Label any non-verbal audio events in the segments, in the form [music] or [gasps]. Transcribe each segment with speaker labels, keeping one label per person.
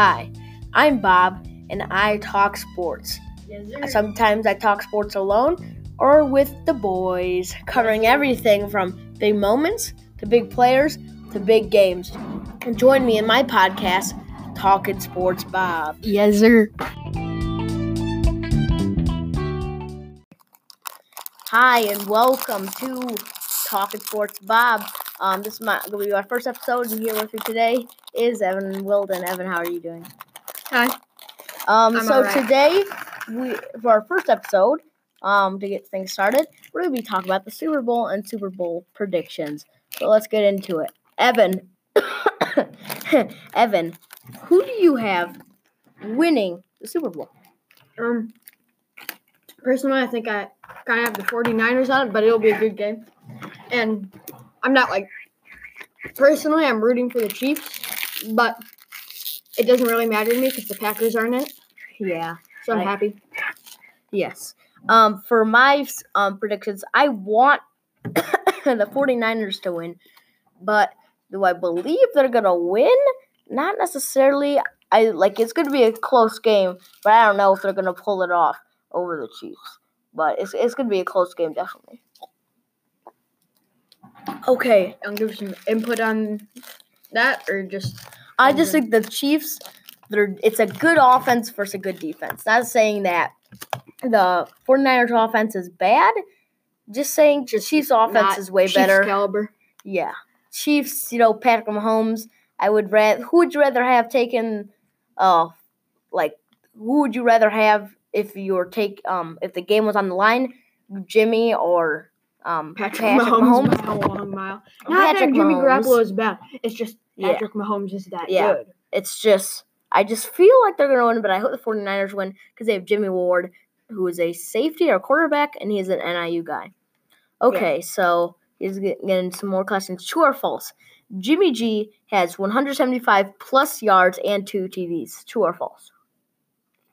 Speaker 1: Hi, I'm Bob, and I talk sports. Sometimes I talk sports alone or with the boys, covering everything from big moments to big players to big games. And join me in my podcast, Talking Sports Bob.
Speaker 2: Yes, sir.
Speaker 1: Hi, and welcome to Talking Sports Bob. Um, this is my to be our first episode, and here with me today is Evan Whildin. Evan, how are you doing?
Speaker 2: Hi.
Speaker 1: Um,
Speaker 2: I'm
Speaker 1: so today, we for our first episode, um, to get things started, we're gonna be talking about the Super Bowl and Super Bowl predictions. So let's get into it. Evan, [coughs] Evan, who do you have winning the Super Bowl?
Speaker 2: Um, personally, I think I kind of have the 49ers on it, but it'll be a good game. And I'm not like, personally, I'm rooting for the Chiefs, but it doesn't really matter to me because the Packers aren't in it.
Speaker 1: Yeah.
Speaker 2: So I'm
Speaker 1: Right.
Speaker 2: happy.
Speaker 1: Yes. Um, for my um, predictions, I want [coughs] the 49ers to win, but do I believe they're going to win? Not necessarily. I like it's going to be a close game, but I don't know if they're going to pull it off over the Chiefs. But it's it's going to be a close game definitely. Okay,
Speaker 2: I'll give some input on that, or just
Speaker 1: I just think the Chiefs. They're, it's a good offense versus a good defense. Not saying that the 49ers offense is bad. Just saying the Chiefs offense
Speaker 2: not
Speaker 1: is way
Speaker 2: Chiefs
Speaker 1: better.
Speaker 2: caliber.
Speaker 1: Yeah. Chiefs, you know, Patrick Mahomes. I would rather who would you rather have taken uh like who would you rather have if you were take um if the game was on the line? Jimmy or um
Speaker 2: Patrick,
Speaker 1: Patrick,
Speaker 2: Mahomes,
Speaker 1: Mahomes?
Speaker 2: long mile. [laughs] Not
Speaker 1: Patrick
Speaker 2: that Jimmy
Speaker 1: Mahomes.
Speaker 2: Garoppolo is bad. It's just
Speaker 1: Yeah.
Speaker 2: Patrick Mahomes is that
Speaker 1: Yeah.
Speaker 2: good.
Speaker 1: It's just I just feel like they're gonna win, but I hope the 49ers win because they have Jimmie Ward, who is a safety or quarterback, and he's an NIU guy. Okay, so he's getting some more questions. True or false? Jimmy G has 175 plus yards and two TDs. True or false?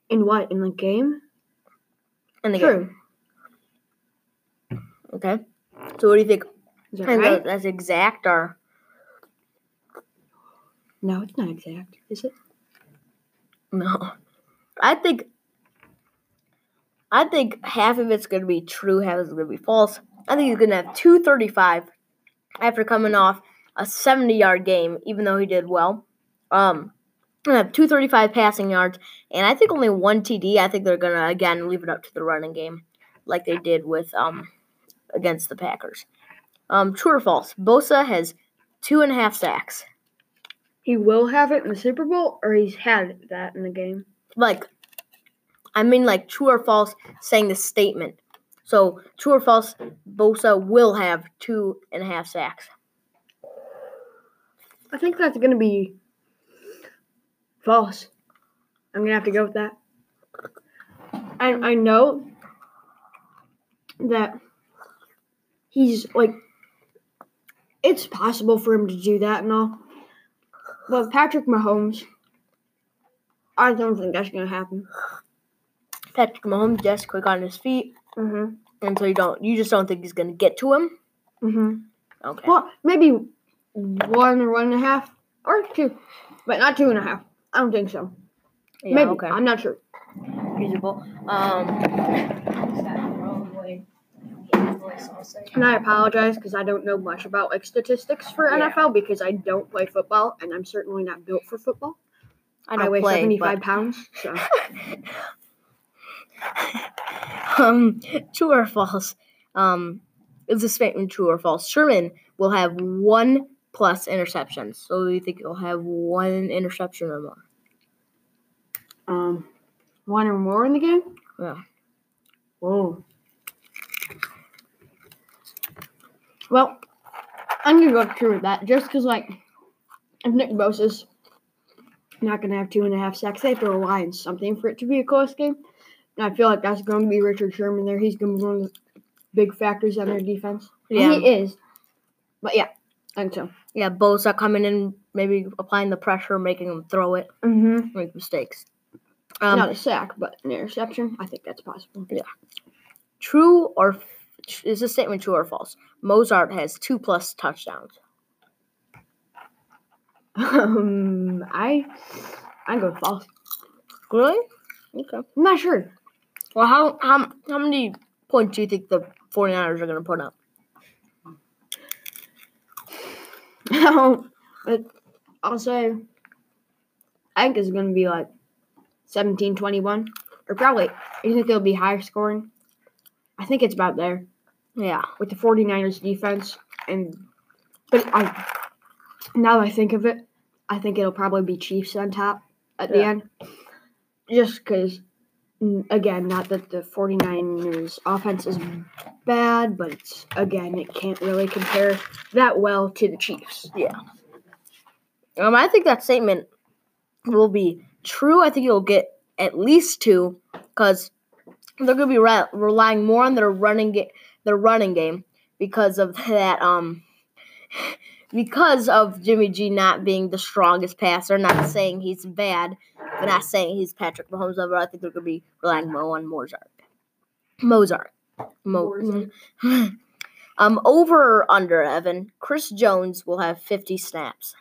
Speaker 2: In what? In the game?
Speaker 1: In the
Speaker 2: True.
Speaker 1: game. Okay. So what do you think?
Speaker 2: Is that right?
Speaker 1: That's exact or
Speaker 2: No, it's not exact. Is it?
Speaker 1: no? I think. I think half of it's gonna be true, half is gonna be false. I think he's gonna have 235 after coming off a 70 yard game, even though he did well. Um, gonna have 235 passing yards, and I think only one TD. I think they're gonna again leave it up to the running game, like they did with um against the Packers. Um, true or false? Bosa has two and a half sacks.
Speaker 2: He will have it in the Super Bowl, or he's had that in the game.
Speaker 1: Like, I mean, like true or false, saying the statement. So true or false, Bosa will have two and a half sacks.
Speaker 2: I think that's going to be false. I'm going to have to go with that. And I know that he's like, it's possible for him to do that and all. But Patrick Mahomes, I don't think that's going to happen.
Speaker 1: Patrick Mahomes just quick on his feet,
Speaker 2: Mm-hmm.
Speaker 1: and so you don't, you just don't think he's gonna get to him.
Speaker 2: Mm-hmm.
Speaker 1: Okay.
Speaker 2: Well, maybe one or one and a half, or two, but not two and a half. I don't think so.
Speaker 1: yeah,
Speaker 2: maybe.
Speaker 1: Okay.
Speaker 2: I'm not sure.
Speaker 1: Feasible. Um. [laughs]
Speaker 2: And I apologize because I don't know much about like statistics for
Speaker 1: Yeah.
Speaker 2: NFL because I don't play football and I'm certainly not built for football.
Speaker 1: I
Speaker 2: I,
Speaker 1: don't
Speaker 2: weigh
Speaker 1: play,
Speaker 2: 75
Speaker 1: but-
Speaker 2: pounds. So [laughs]
Speaker 1: um, true or false? Um, is a statement true or false? Sherman will have one plus interceptions. So you think he'll have one interception or more?
Speaker 2: um, one or more in the game.
Speaker 1: Yeah.
Speaker 2: Whoa. Well, I'm gonna go true with that just because like if Nick Bosa's not gonna have two and a half sacks, they have to rely on something for it to be a close game. And I feel like that's going to be Richard Sherman there. He's going to be one of the big factors on their defense. And
Speaker 1: Yeah.
Speaker 2: he is. But yeah, I think so.
Speaker 1: Yeah, Bosa coming in, maybe applying the pressure, making him throw it,
Speaker 2: Mm-hmm.
Speaker 1: make mistakes. Um,
Speaker 2: Not a sack, but an interception. I think that's possible. Yeah.
Speaker 1: True or f- is this statement true or false? Mostert has two plus touchdowns.
Speaker 2: Um, I I go with false.
Speaker 1: Really? Okay.
Speaker 2: I'm not sure.
Speaker 1: Well, how how how many points do you think the 49ers are going to put up? [laughs]
Speaker 2: but I'll say I think it's going to be like 17 21. Or probably, you think it'll be higher scoring? I think it's about there
Speaker 1: Yeah.
Speaker 2: with the 49ers defense. And, but I, now that I think of it, I think it'll probably be Chiefs on top at the end. Just because, again, not that the 49ers offense is bad, but it's, again, it can't really compare that well to the Chiefs. Yeah.
Speaker 1: Um, I think that statement will be true. I think you'll get at least two because they're going to be re- relying more on their running ga- their running game because of that. Um, because of Jimmy G not being the strongest passer. Not saying he's bad, but not saying he's Patrick Mahomes level. I think they're going to be relying more on Mostert. Mostert. Mo-
Speaker 2: Mostert. [laughs]
Speaker 1: um, over or under Evan. Chris Jones will have 50 snaps.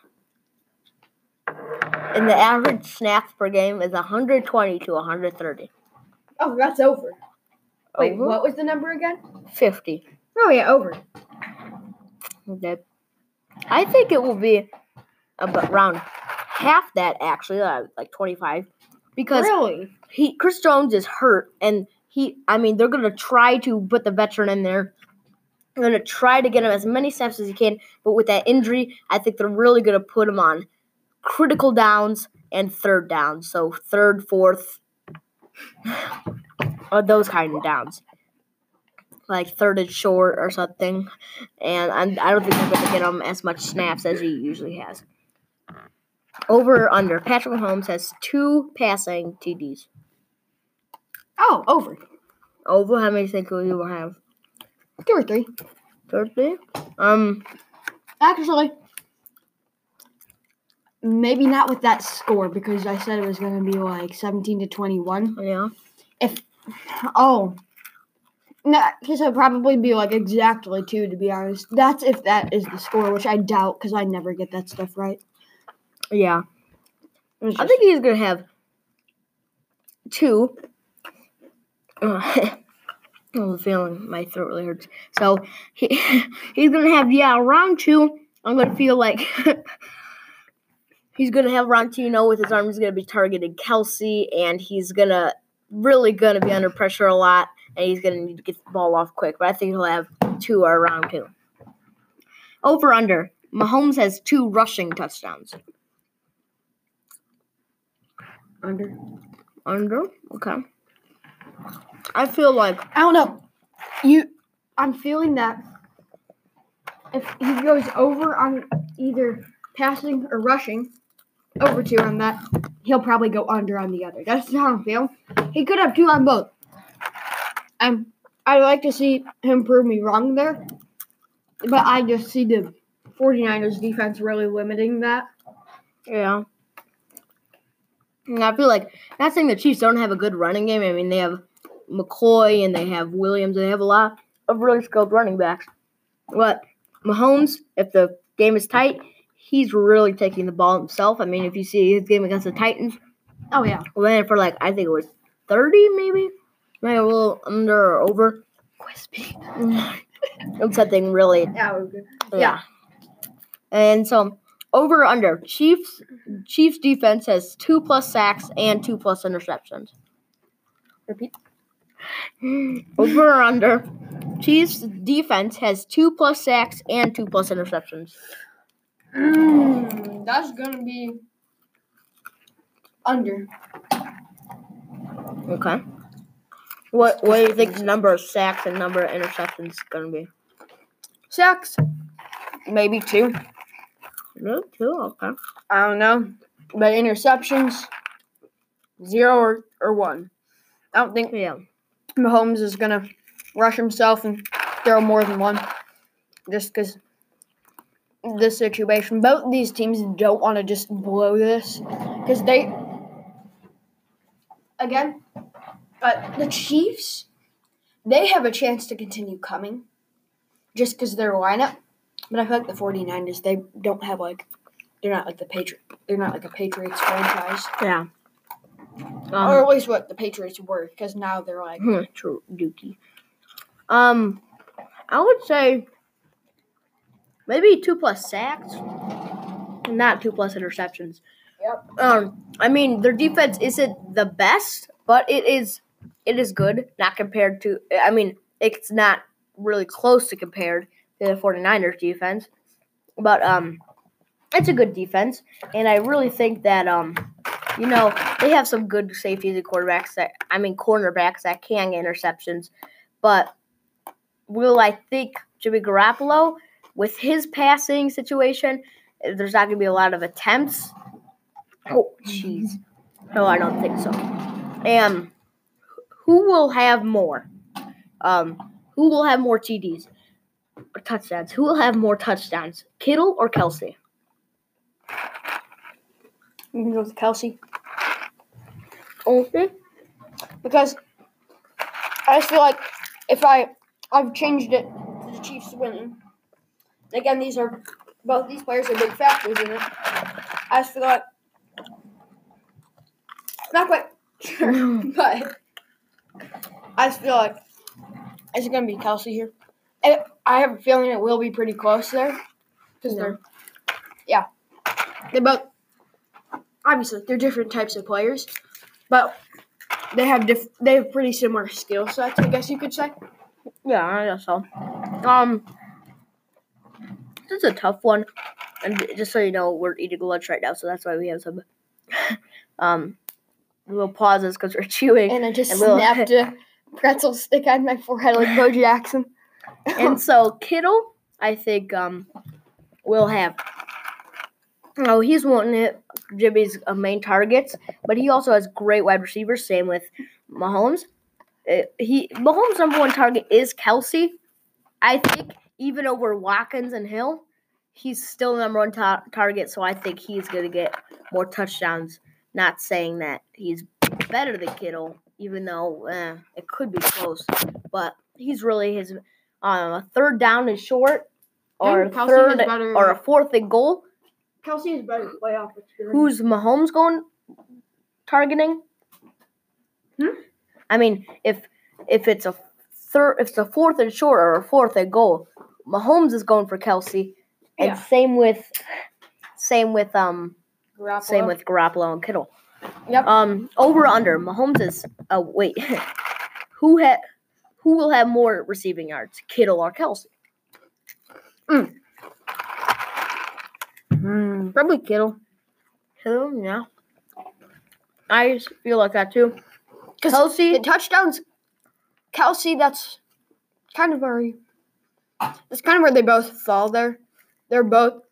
Speaker 1: And the average snaps per game is 120 to 130.
Speaker 2: Oh, that's over. Wait,
Speaker 1: Over?
Speaker 2: what was the number again?
Speaker 1: 50.
Speaker 2: Oh, yeah, over.
Speaker 1: Okay. I think it will be about around half that actually, uh, like 25, because
Speaker 2: really?
Speaker 1: he Chris Jones is hurt, and he I mean they're gonna try to put the veteran in there. They're gonna try to get him as many steps as he can, but with that injury, I think they're really gonna put him on critical downs and third downs. So third, fourth, or those kind of downs. Like third and short or something, and I'm, I don't think they're going to get him as much snaps as he usually has. Over or under, Patrick Mahomes has two passing TDs.
Speaker 2: Oh, over.
Speaker 1: Over, how many think you will have?
Speaker 2: Two or three.
Speaker 1: Thursday? Um,
Speaker 2: Actually, maybe not with that score because I said it was going to be like 17 to 21.
Speaker 1: yeah.
Speaker 2: Oh. No, because it'll probably be like exactly two, to be honest. That's if that is the score, which I doubt because I never get that stuff right.
Speaker 1: Yeah.
Speaker 2: It's
Speaker 1: I think he's going to have two. Uh, [laughs] I have a feeling my throat really hurts. So he, [laughs] he's going to have, yeah, round two. I'm going to feel like [laughs] he's going to have round two, you with his arm. He's going to be targeting Kelce, and he's going to really going to be under pressure a lot, and he's going to need to get the ball off quick. But I think he'll have two or around two. Over under. Mahomes has two rushing touchdowns.
Speaker 2: under.
Speaker 1: Under? Okay. I feel like
Speaker 2: I don't know. You, I'm feeling that if he goes over on either passing or rushing, over two on that, he'll probably go under on the other. That's how I'm feeling. He could have two on both. Um, I'd like to see him prove me wrong there, but I just see the 49ers defense really limiting that.
Speaker 1: Yeah. And I feel like not saying the Chiefs don't have a good running game. I mean, they have McCoy and they have Williams. And They have a lot of really skilled running backs. But Mahomes, if the game is tight, he's really taking the ball himself. I mean, if you see his game against the Titans,
Speaker 2: Oh yeah,
Speaker 1: ran for like I think it was thirty, maybe, maybe a little under or over.
Speaker 2: crispy.
Speaker 1: It was something really
Speaker 2: Yeah.
Speaker 1: Yeah. And so over or under Chiefs Chiefs defense has two plus sacks and two plus interceptions.
Speaker 2: Repeat. [gasps]
Speaker 1: Over or under Chiefs defense has two plus sacks and two plus interceptions.
Speaker 2: Mm, that's gonna be under.
Speaker 1: Okay. What what do you think the number of sacks and number of interceptions is gonna be?
Speaker 2: Sacks, maybe two.
Speaker 1: Really? Two? Okay.
Speaker 2: I don't know, but interceptions, zero or, or one. I don't think
Speaker 1: Yeah.
Speaker 2: Mahomes is gonna rush himself and throw more than one, just because this situation. Both these teams don't want to just blow this because they, again, but the Chiefs, they have a chance to continue coming, just because their lineup. But I feel like the 49ers, they don't have like they're not like the Patriot. They're not like a Patriots franchise,
Speaker 1: Yeah.
Speaker 2: or
Speaker 1: Um,
Speaker 2: at least what the Patriots were, because now they're like
Speaker 1: hmm, true, Dookie. Um, I would say maybe two plus sacks, not two plus interceptions. Um, I mean their defense isn't the best, but it is it is good. Not compared to. I mean, it's not really close to compared to the 49ers defense, but um, it's a good defense, and I really think that um, you know, they have some good safeties and quarterbacks that I mean cornerbacks that can get interceptions, but will I think Jimmy Garoppolo with his passing situation, there's not going to be a lot of attempts. Oh, jeez. No, I don't think so. And who will have more? Um, who will have more TDs or touchdowns? Who will have more touchdowns, Kittle or Kelce?
Speaker 2: I you can go with Kelce
Speaker 1: Okay.
Speaker 2: because I just feel like if I I've changed it to the Chiefs winning. Again, these are both these players are big factors in it. I just feel like not quite sure, [laughs] but I just feel like it's gonna be Kelce here. And I have a feeling it will be pretty close there because they're yeah they both obviously they're different types of players, but they have diff- they have pretty similar skill sets. I guess you could say.
Speaker 1: Yeah, I guess so. Um, this is a tough one, and just so you know, we're eating lunch right now, so that's why we have some [laughs] um little pauses because we're chewing.
Speaker 2: And I just
Speaker 1: And
Speaker 2: snapped a [laughs] pretzel stick on my forehead like Bo Jackson. [laughs]
Speaker 1: and so Kittle, I think, um, will have. Oh, he's one of Jimmy's uh, main targets, but he also has great wide receivers. Same with Mahomes. Uh, he Mahomes' number one target is Kelce. I think even over Watkins and Hill, he's still the number one ta- target. So I think he's gonna get more touchdowns. Not saying that he's better than Kittle, even though eh, it could be close, but he's really his um, a third down is short, or
Speaker 2: And
Speaker 1: a third
Speaker 2: better-
Speaker 1: or a fourth and goal.
Speaker 2: Kelce is better playoff experience.
Speaker 1: Who's Mahomes going targeting?
Speaker 2: Hmm?
Speaker 1: I mean, if if it's a third, if it's a fourth and short or a fourth and goal, Mahomes is going for Kelce, and
Speaker 2: Yeah.
Speaker 1: same with same with um
Speaker 2: Garoppolo.
Speaker 1: same with Garoppolo and Kittle.
Speaker 2: Yep.
Speaker 1: Um, over under Mahomes is. Oh wait, [laughs] who had who will have more receiving yards, Kittle or Kelce?
Speaker 2: Hmm, probably Kittle.
Speaker 1: Kittle, yeah. I just feel like that too. Kelce,
Speaker 2: the touchdowns, Kelce, that's kind of where that's kind of where they both fall there. They're both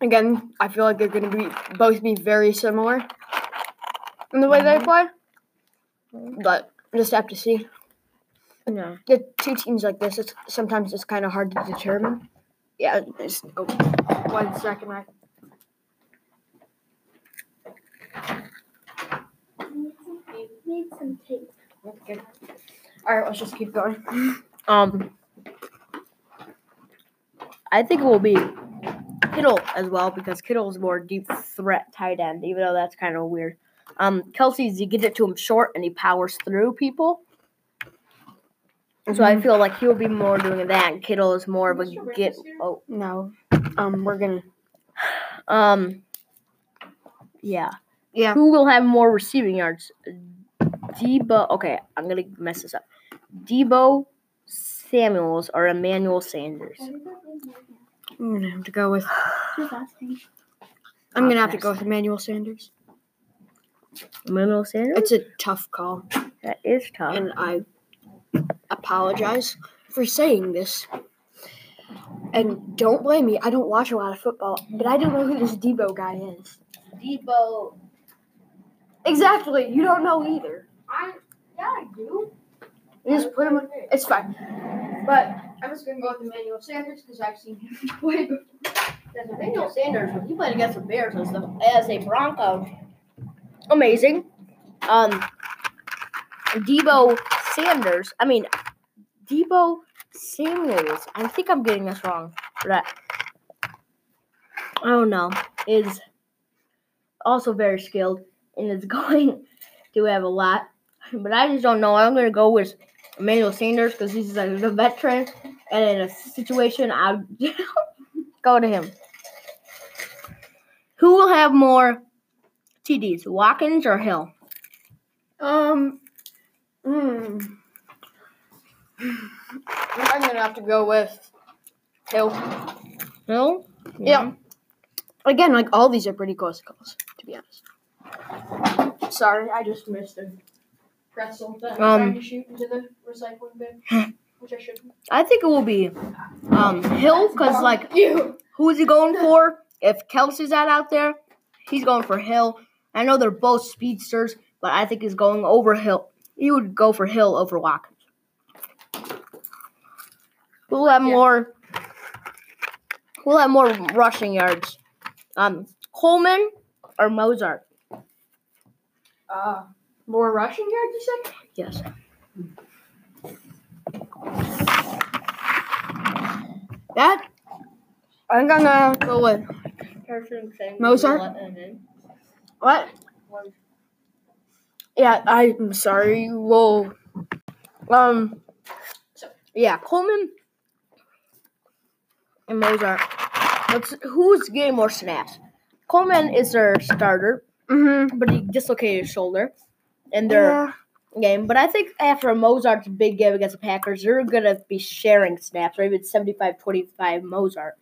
Speaker 2: again. I feel like they're going to be both be very similar in the way they play, but just have to see.
Speaker 1: yeah.
Speaker 2: The two teams like this, it's sometimes it's kind of hard to determine. Yeah, just oh, one second. I
Speaker 3: Need some tape.
Speaker 2: okay. All right, let's just keep going.
Speaker 1: Um, I think it will be Kittle as well because Kittle is more deep threat tight end, even though that's kind of weird. Um, Kelce's you get it to him short and he powers through people. And So I feel like he'll be more doing that. And Kittle is more of a get. Oh,
Speaker 2: No, um, we're gonna.
Speaker 1: um, yeah.
Speaker 2: Yeah.
Speaker 1: Who will have more receiving yards? Deebo. Okay, I'm gonna mess this up. Deebo Samuels or Emmanuel Sanders.
Speaker 2: I'm gonna have to go with.
Speaker 3: Just asking.
Speaker 2: I'm gonna have to go with Emmanuel Sanders.
Speaker 1: Emmanuel Sanders.
Speaker 2: It's a tough call,
Speaker 1: That is tough.
Speaker 2: and I apologize for saying this. And don't blame me. I don't watch a lot of football, but I don't know who this Deebo guy is.
Speaker 1: Deebo.
Speaker 2: Exactly. You don't know either.
Speaker 3: I yeah, I do.
Speaker 2: You just put him. on- It's fine. But I'm just gonna go with Emmanuel Sanders because I've seen him [laughs] play before.
Speaker 1: That's Emmanuel Sanders. When he played against the Bears as, the, as a Bronco, amazing. Um, Deebo Sanders. I mean, Deebo Samuels. I think I'm getting this wrong. But I, don't know. is also very skilled and is [laughs] going to have a lot. But I just don't know. I'm going to go with Emmanuel Sanders because he's like a veteran. And in a situation, I'll [laughs] go to him. Who will have more TDs, Watkins or Hill?
Speaker 2: Um, hmm. [sighs] I'm gonna have to go with Hill.
Speaker 1: Hill?
Speaker 2: Yeah. Again, like all these are pretty close calls, to be honest. Sorry, I just missed a pretzel that I'm
Speaker 1: Um,
Speaker 2: trying to shoot into the recycling bin, [laughs] which I shouldn't.
Speaker 1: I think it will be um, Hill because, like,
Speaker 2: you.
Speaker 1: who is he going for? If Kelce's out out there, he's going for Hill. I know they're both speedsters, but I think he's going over Hill. He would go for Hill over Watkins. We'll have
Speaker 2: Yeah.
Speaker 1: more? We'll have more rushing yards? Um, Coleman or Mostert?
Speaker 2: Uh, more rushing yards, you said?
Speaker 1: Yes.
Speaker 2: That I'm gonna go with Mostert? what? Yeah, I'm sorry. Whoa.
Speaker 1: Um, yeah, Coleman and Mostert. Let's, who's getting more snaps? Coleman is their starter,
Speaker 2: Mm-hmm.
Speaker 1: but he dislocated his shoulder in their game. But I think after Mostert's big game against the Packers, they're going to be sharing snaps, or even 75 25 Mostert.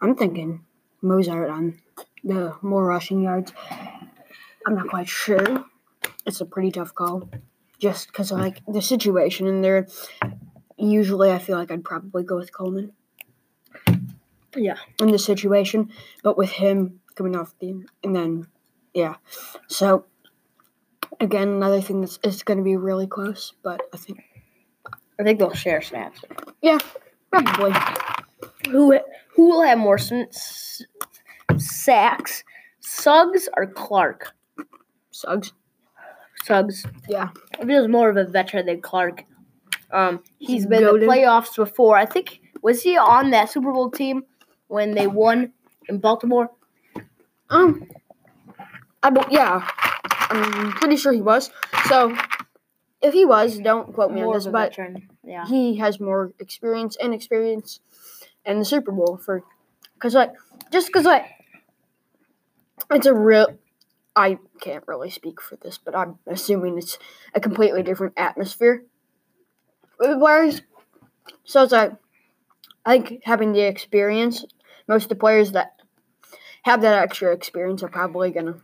Speaker 2: I'm thinking Mostert on the more rushing yards. I'm not quite sure. It's a pretty tough call, just because of like the situation in there. Usually, I feel like I'd probably go with Coleman
Speaker 1: Yeah.
Speaker 2: in this situation, but with him coming off the and then yeah, so again another thing that's it's going to be really close, but I think
Speaker 1: I think they'll share snaps.
Speaker 2: yeah, probably
Speaker 1: Who who will have more sn- s- sacks, Suggs or Clark?
Speaker 2: Suggs.
Speaker 1: Suggs.
Speaker 2: Yeah.
Speaker 1: I feel he's more of a veteran than Clark. Um, he's been in
Speaker 2: Goated.
Speaker 1: the playoffs before. I think was he on that Super Bowl team when they won in Baltimore?
Speaker 2: Um, I yeah, I'm pretty sure he was. So, if he was, don't quote me on this, but.
Speaker 1: Yeah.
Speaker 2: he has more experience and experience in the Super Bowl for, cause like just cause like it's a real. I can't really speak for this, but I'm assuming it's a completely different atmosphere. Whereas, so it's like I think having the experience, most of the players that have that extra experience are probably gonna.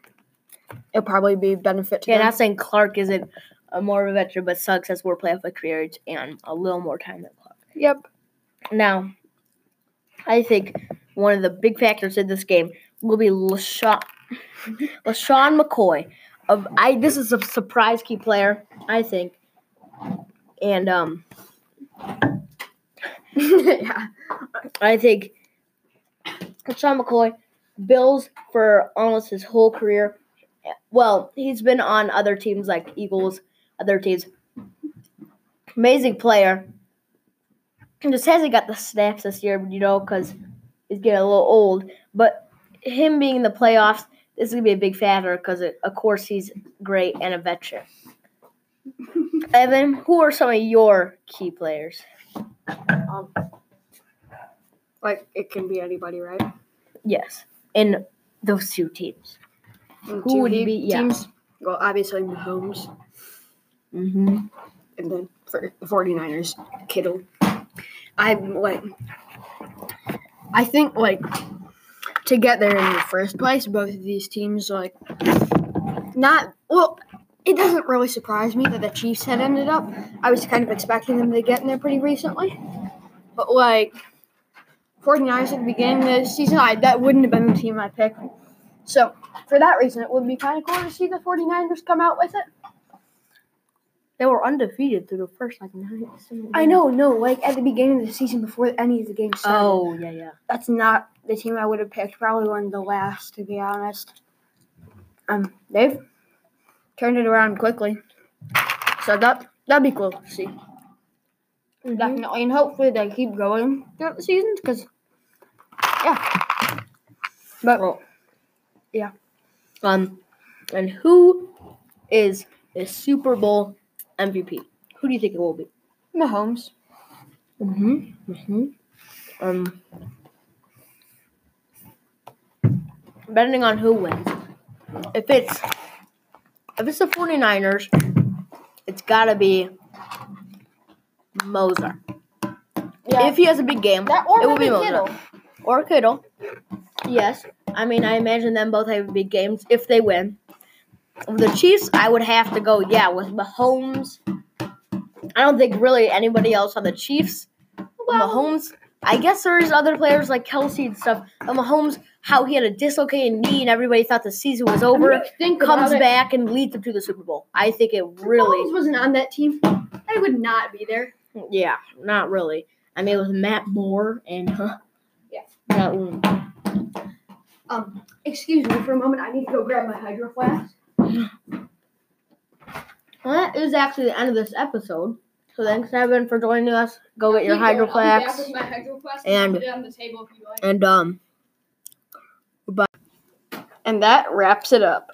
Speaker 2: It'll probably be a benefit to
Speaker 1: Yeah,
Speaker 2: them.
Speaker 1: not saying Clark isn't a more of a veteran, but Suggs has more playoff experience and a little more time than Clark.
Speaker 2: Yep.
Speaker 1: Now, I think one of the big factors in this game will be LeSean, LeSean McCoy. Of I, this is a surprise key player, I think, and um, [laughs]
Speaker 2: yeah.
Speaker 1: I think LeSean McCoy, Bills for almost his whole career. Well, he's been on other teams like Eagles, other teams. Amazing player. Just hasn't got the snaps this year, you know, because he's getting a little old. But him being in the playoffs, this is gonna be a big factor because, of course, he's great and a veteran. Evan, who are some of your key players?
Speaker 2: Um, like it can be anybody, right?
Speaker 1: Yes, in those two teams.
Speaker 2: And
Speaker 1: Who would
Speaker 2: he-
Speaker 1: be- yeah.
Speaker 2: teams? Well, obviously Mahomes,
Speaker 1: Mm-hmm.
Speaker 2: and then for the 49ers, Kittle. I'm like, I think like to get there in the first place, both of these teams like not well. It doesn't really surprise me that the Chiefs had ended up. I was kind of expecting them to get in there pretty recently, but like 49ers at the beginning of the season, I that wouldn't have been the team I picked. So for that reason, it would be kind of cool to see the 49ers come out with it.
Speaker 1: They were undefeated through the first like nine.
Speaker 2: I know, no, like at the beginning of the season before any of the games started.
Speaker 1: Oh yeah, yeah.
Speaker 2: That's not the team I would have picked. Probably one of the last, to be honest. Um, they've turned it around quickly, so that that'd be cool to see. Definitely, and hopefully they keep going throughout the seasons. Because, yeah, but
Speaker 1: Well,
Speaker 2: Yeah.
Speaker 1: Um, and who is the Super Bowl MVP? Who do you think it will be?
Speaker 2: Mahomes.
Speaker 1: Mm-hmm. Mm-hmm. Um, depending on who wins. If it's if it's the 49ers, it's gotta be Mostert. If he has a big game,
Speaker 2: that
Speaker 1: it will be Mostert.
Speaker 2: Kittle.
Speaker 1: Or Kittle. Yes. I mean, I imagine them both have big games if they win. The Chiefs, I would have to go, yeah, with Mahomes. I don't think really anybody else on the Chiefs. Mahomes, I guess there's other players like Kelce and stuff. But Mahomes, how he had a dislocated knee and everybody thought the season was over,
Speaker 2: think
Speaker 1: comes back and leads them to the Super Bowl. I think it really.
Speaker 2: Mahomes wasn't on that team. I would not be there.
Speaker 1: yeah, not really. I mean, it was Matt Moore and, huh?
Speaker 2: Yeah.
Speaker 1: That one.
Speaker 2: Um, excuse me for a moment. I need to go grab my hydro flask.
Speaker 1: Well, that is actually the end of this episode. So thanks, Evan, for joining us. Go get your hydro flask.
Speaker 2: my hydro flask
Speaker 1: And-
Speaker 2: put it on the table if you like.
Speaker 1: And um Bye.
Speaker 2: And that wraps it up.